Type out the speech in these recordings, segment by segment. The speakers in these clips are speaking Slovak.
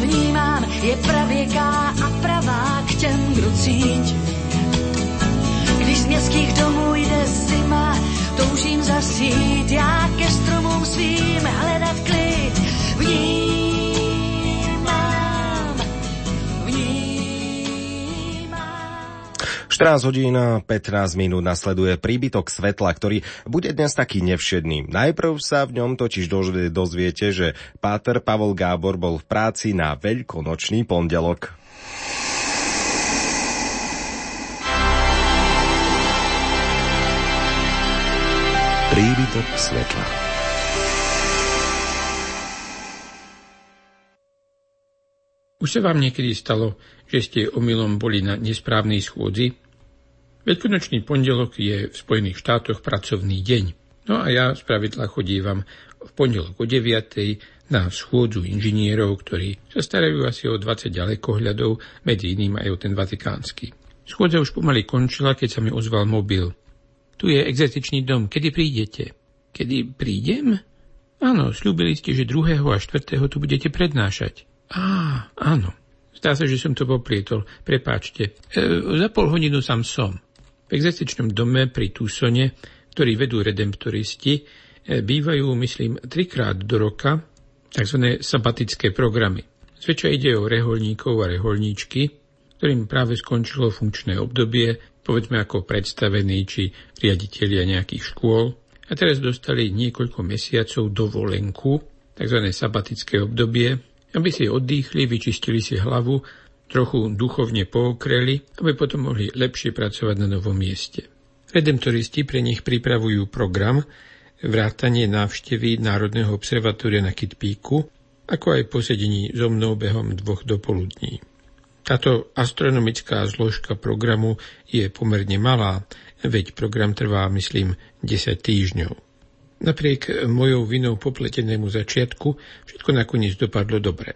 vnímám, je pravěká a pravá k těm, kdo cítí. Když z městských domů jde zima, toužím zasít, já ke stromům svým hledat 14 hodín a 15 minút nasleduje príbytok svetla, ktorý bude dnes taký nevšedný. Najprv sa v ňom totiž dozviete, že Páter Pavol Gábor bol v práci na veľkonočný pondelok. Príbytok svetla. Už sa vám niekedy stalo, že ste omylom boli na nesprávnej schôdzi? Veľkonočný pondelok je v Spojených štátoch pracovný deň. No a ja spravidla chodívam v pondelok o 9. na schôdzu inžinierov, ktorí sa starajú asi o 20 ďalekohľadov, medzi iným aj o ten vatikánsky. Schôdza už pomaly končila, keď sa mi ozval mobil. Tu je exercičný dom. Kedy prídete? Kedy prídem? Áno, slúbili ste, že 2. a 4. tu budete prednášať. Á, áno. Zdá sa, že som to poplietol. Prepáčte. E, za pol hodinu sam som. V exercičnom dome pri Túsone, ktorý vedú redemptoristi, e, bývajú, myslím, trikrát do roka tzv. sabatické programy. Zväčša ide o reholníkov a reholníčky, ktorým práve skončilo funkčné obdobie povedzme ako predstavení či riaditeľia nejakých škôl, a teraz dostali niekoľko mesiacov dovolenku, tzv. sabatické obdobie, aby si oddychli, vyčistili si hlavu, trochu duchovne pookreli, aby potom mohli lepšie pracovať na novom mieste. Redemptoristi pre nich pripravujú program vrátanie návštevy Národného observatória na Kitpíku, ako aj posedení so mnou behom dvoch dopoludní. Táto astronomická zložka programu je pomerne malá, veď program trvá, myslím, 10 týždňov. Napriek mojou vinou popletenému začiatku všetko nakoniec dopadlo dobre.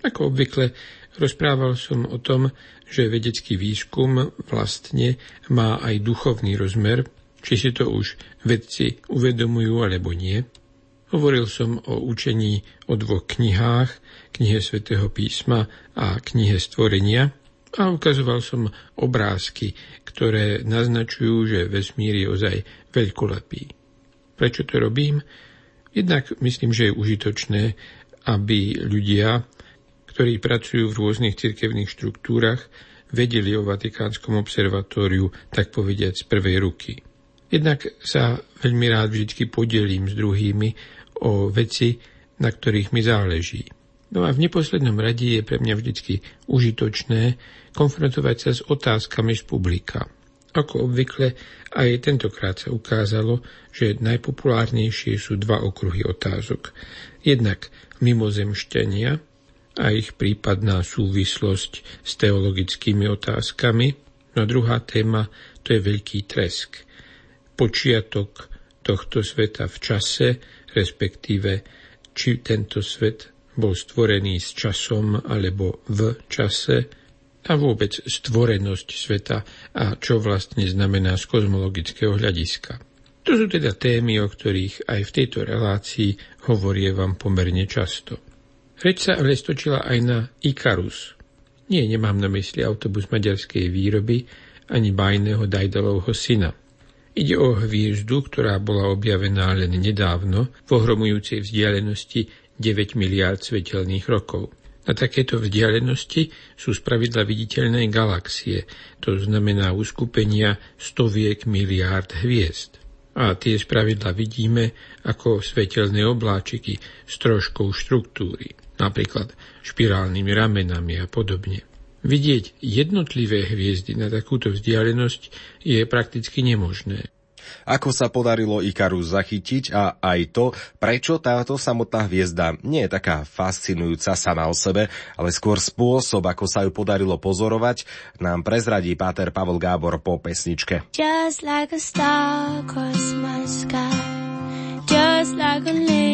Ako obvykle rozprával som o tom, že vedecký výskum vlastne má aj duchovný rozmer, či si to už vedci uvedomujú alebo nie. Hovoril som o učení o dvoch knihách, knihe svätého písma a knihe stvorenia a ukazoval som obrázky, ktoré naznačujú, že vesmír je ozaj veľkolepý. Prečo to robím? Jednak myslím, že je užitočné, aby ľudia, ktorí pracujú v rôznych cirkevných štruktúrach, vedeli o Vatikánskom observatóriu, tak povediať, z prvej ruky. Jednak sa veľmi rád vždy podelím s druhými o veci, na ktorých mi záleží. No a v neposlednom rade je pre mňa vždy užitočné konfrontovať sa s otázkami z publika. Ako obvykle, aj tentokrát sa ukázalo, že najpopulárnejšie sú dva okruhy otázok. Jednak mimozemšťania a ich prípadná súvislosť s teologickými otázkami. No a druhá téma to je veľký tresk. Počiatok tohto sveta v čase, respektíve či tento svet bol stvorený s časom alebo v čase a vôbec stvorenosť sveta a čo vlastne znamená z kozmologického hľadiska. To sú teda témy, o ktorých aj v tejto relácii hovorievam pomerne často. Reč sa ale stočila aj na Ikarus. Nie, nemám na mysli autobus maďarskej výroby ani bajného Dajdalovho syna. Ide o hviezdu, ktorá bola objavená len nedávno v ohromujúcej vzdialenosti 9 miliárd svetelných rokov. Na takéto vzdialenosti sú spravidla viditeľné galaxie, to znamená uskupenia stoviek miliárd hviezd. A tie spravidla vidíme ako svetelné obláčiky s troškou štruktúry, napríklad špirálnymi ramenami a podobne. Vidieť jednotlivé hviezdy na takúto vzdialenosť je prakticky nemožné. Ako sa podarilo Ikaru zachytiť a aj to, prečo táto samotná hviezda nie je taká fascinujúca sama o sebe, ale skôr spôsob, ako sa ju podarilo pozorovať, nám prezradí Páter Pavel Gábor po pesničke. Just like a star across my sky Just like an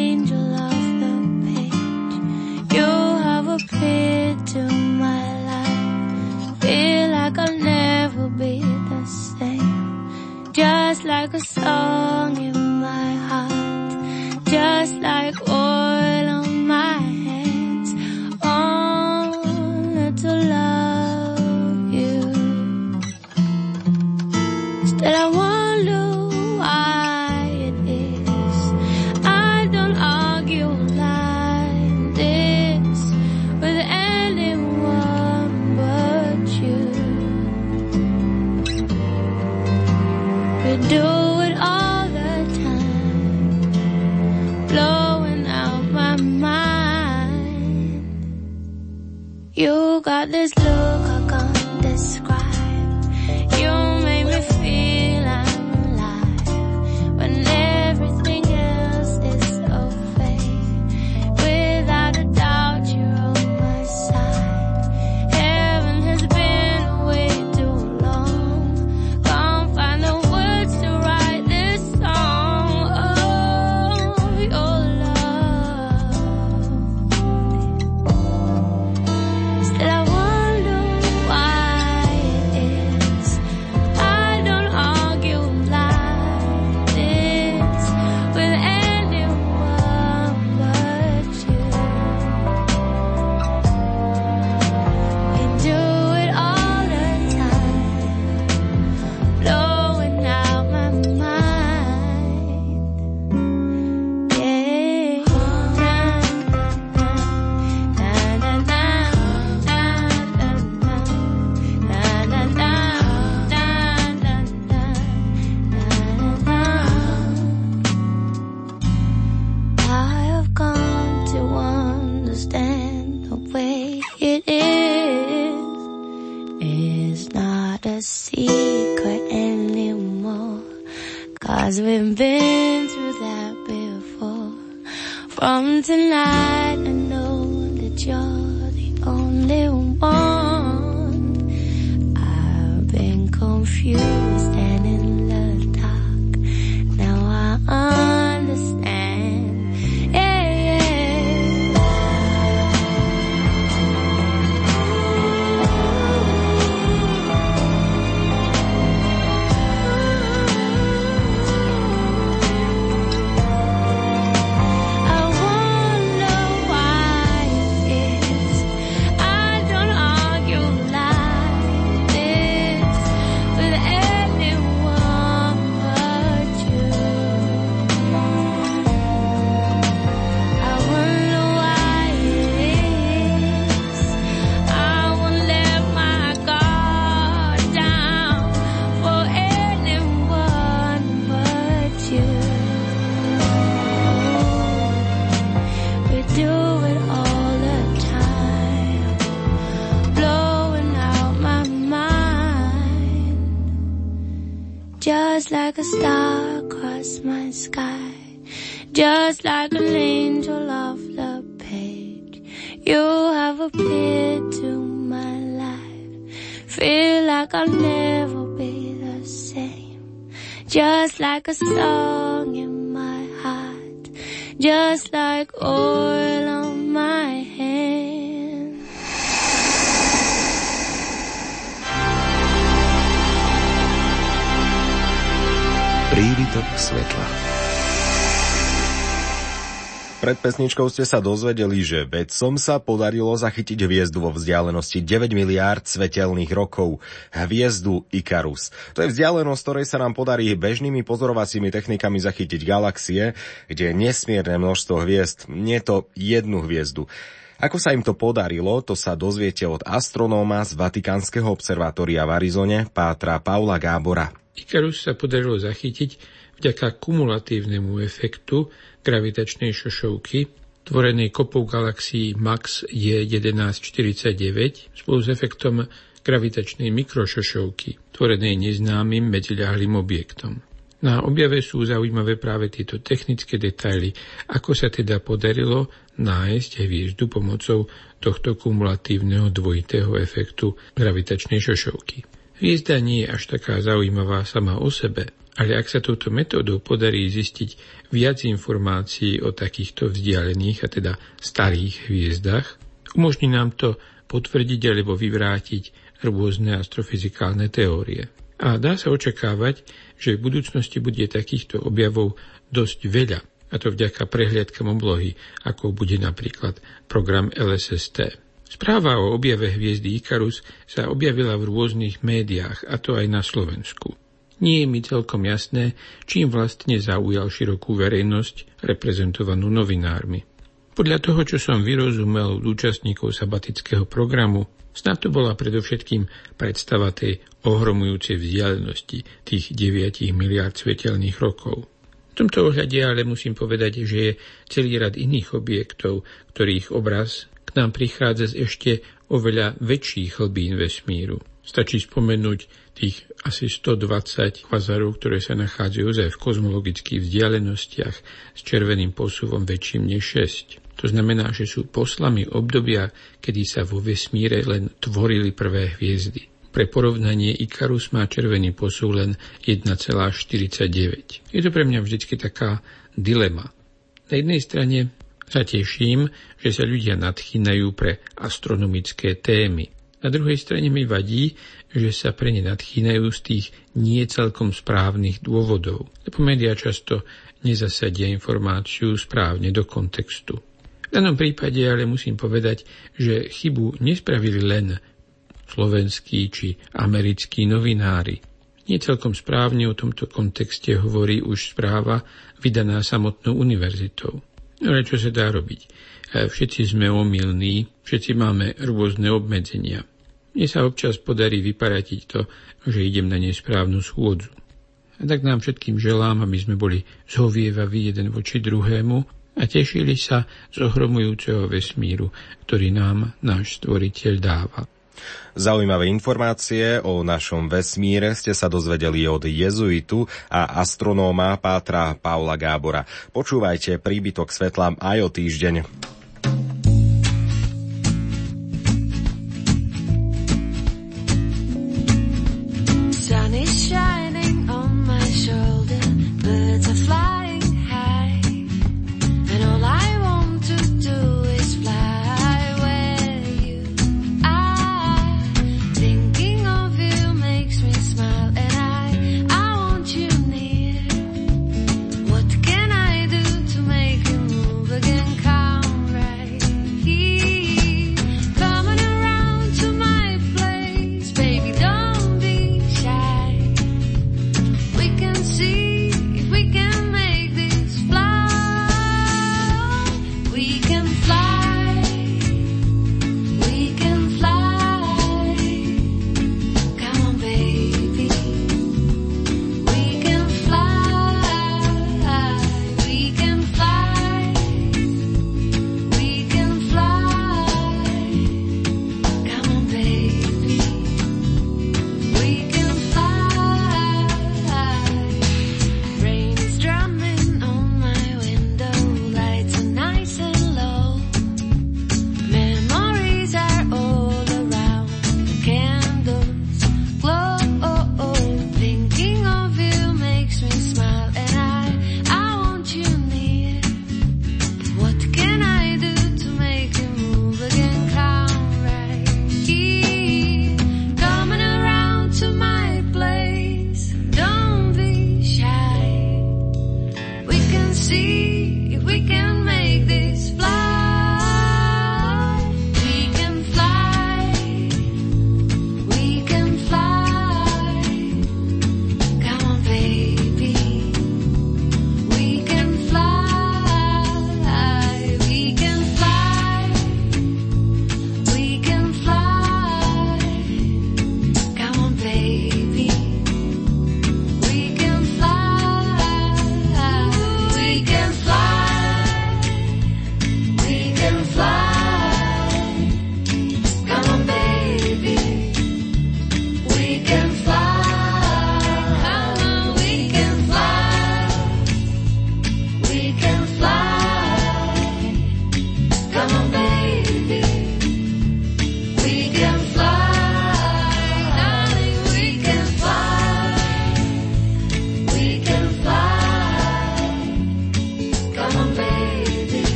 Just like a star across my sky, just like an angel off the page. You have appeared to my life, feel like I'll never be the same. Just like a song in my heart, just like oil on my hand. Prívitok svetla. Pred pesničkou ste sa dozvedeli, že vedcom sa podarilo zachytiť hviezdu vo vzdialenosti 9 miliárd svetelných rokov. Hviezdu Ikarus. To je vzdialenosť, ktorej sa nám podarí bežnými pozorovacími technikami zachytiť galaxie, kde je nesmierne množstvo hviezd. Nie to jednu hviezdu. Ako sa im to podarilo, to sa dozviete od astronóma z Vatikánskeho observatória v Arizone, pátra Paula Gábora. Ikarus sa podarilo zachytiť vďaka kumulatívnemu efektu gravitačnej šošovky, tvorenej kopou galaxií MAX J1149 spolu s efektom gravitačnej mikrošošovky, tvorenej neznámym medziľahlým objektom. Na objave sú zaujímavé práve tieto technické detaily, ako sa teda podarilo nájsť hviezdu pomocou tohto kumulatívneho dvojitého efektu gravitačnej šošovky. Hviezda nie je až taká zaujímavá sama o sebe, ale ak sa touto metódou podarí zistiť viac informácií o takýchto vzdialených, a teda starých hviezdach, umožní nám to potvrdiť alebo vyvrátiť rôzne astrofyzikálne teórie. A dá sa očakávať, že v budúcnosti bude takýchto objavov dosť veľa, a to vďaka prehliadkam oblohy, ako bude napríklad program LSST. Správa o objave hviezdy Ikarus sa objavila v rôznych médiách, a to aj na Slovensku. Nie je mi celkom jasné, čím vlastne zaujal širokú verejnosť, reprezentovanú novinármi. Podľa toho, čo som vyrozumel od účastníkov sabatického programu, snad to bola predovšetkým predstava tej ohromujúcej vzdialenosti tých 9 miliard svetelných rokov. V tomto ohľade ale musím povedať, že je celý rad iných objektov, ktorých obraz k nám prichádza z ešte oveľa väčších hlbín vesmíru. Stačí spomenúť tých asi 120 kvazarov, ktoré sa nachádzajú ozaj v kozmologických vzdialenostiach s červeným posúvom väčším než 6. To znamená, že sú poslami obdobia, kedy sa vo vesmíre len tvorili prvé hviezdy. Pre porovnanie Ikarus má červený posúv len 1,49. Je to pre mňa vždy taká dilema. Na jednej strane sa teším, že sa ľudia nadchýnajú pre astronomické témy. Na druhej strane mi vadí, že sa pre ne nadchýnajú z tých nie celkom správnych dôvodov, lebo médiá často nezasadia informáciu správne do kontextu. V danom prípade ale musím povedať, že chybu nespravili len slovenskí či americkí novinári. Nie celkom správne o tomto kontexte hovorí už správa vydaná samotnou univerzitou. Ale čo sa dá robiť? E, všetci sme omylní, všetci máme rôzne obmedzenia. Mne sa občas podarí vyparatiť to, že idem na nesprávnu schôdzu. A tak nám všetkým želám, aby sme boli zhovievaví jeden voči druhému a tešili sa z ohromujúceho vesmíru, ktorý nám náš stvoriteľ dáva. Zaujímavé informácie o našom vesmíre ste sa dozvedeli od jezuitu a astronóma Pátra Paula Gábora. Počúvajte príbytok svetla aj o týždeň.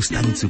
stanicy